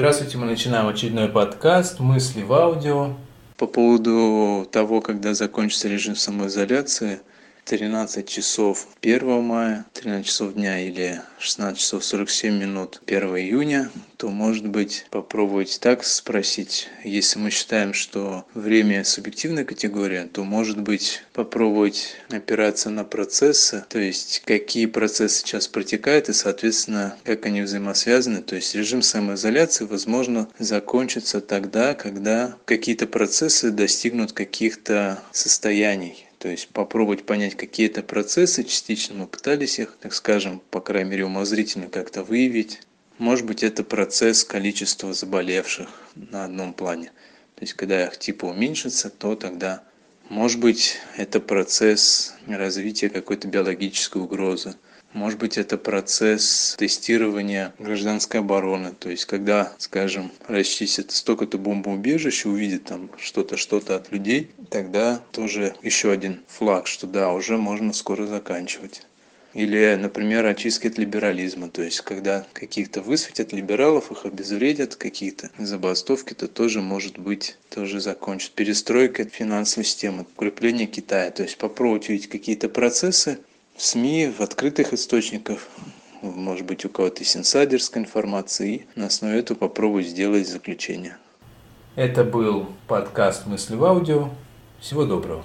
Здравствуйте, мы начинаем очередной подкаст «Мысли в аудио». По поводу того, когда закончится режим самоизоляции, 13 часов 1 мая, 13 часов дня или 16 часов 47 минут 1 июня, то может быть попробовать так спросить. Если мы считаем, что время субъективная категория, то может быть попробовать опираться на процессы, то есть какие процессы сейчас протекают и, соответственно, как они взаимосвязаны. То есть режим самоизоляции, возможно, закончится тогда, когда какие-то процессы достигнут каких-то состояний то есть попробовать понять какие-то процессы частично мы пытались их так скажем по крайней мере умозрительно как-то выявить. Может быть это процесс количества заболевших на одном плане. То есть когда их типа уменьшится то тогда может быть это процесс развития какой-то биологической угрозы может быть это процесс тестирования гражданской обороны. То есть когда скажем расчистят столько-то бомбоубежищ увидит там что-то что-то от людей тогда тоже еще один флаг что да уже можно скоро заканчивать. Или например очистки от либерализма. То есть когда каких-то высветят либералов их обезвредят какие-то забастовки то тоже может быть тоже закончат. Перестройка финансовой системы укрепление китая. То есть попробовать увидеть какие-то процессы в СМИ, в открытых источниках, может быть, у кого-то есть инсайдерская информация, и на основе этого попробовать сделать заключение. Это был подкаст «Мысли в аудио». Всего доброго.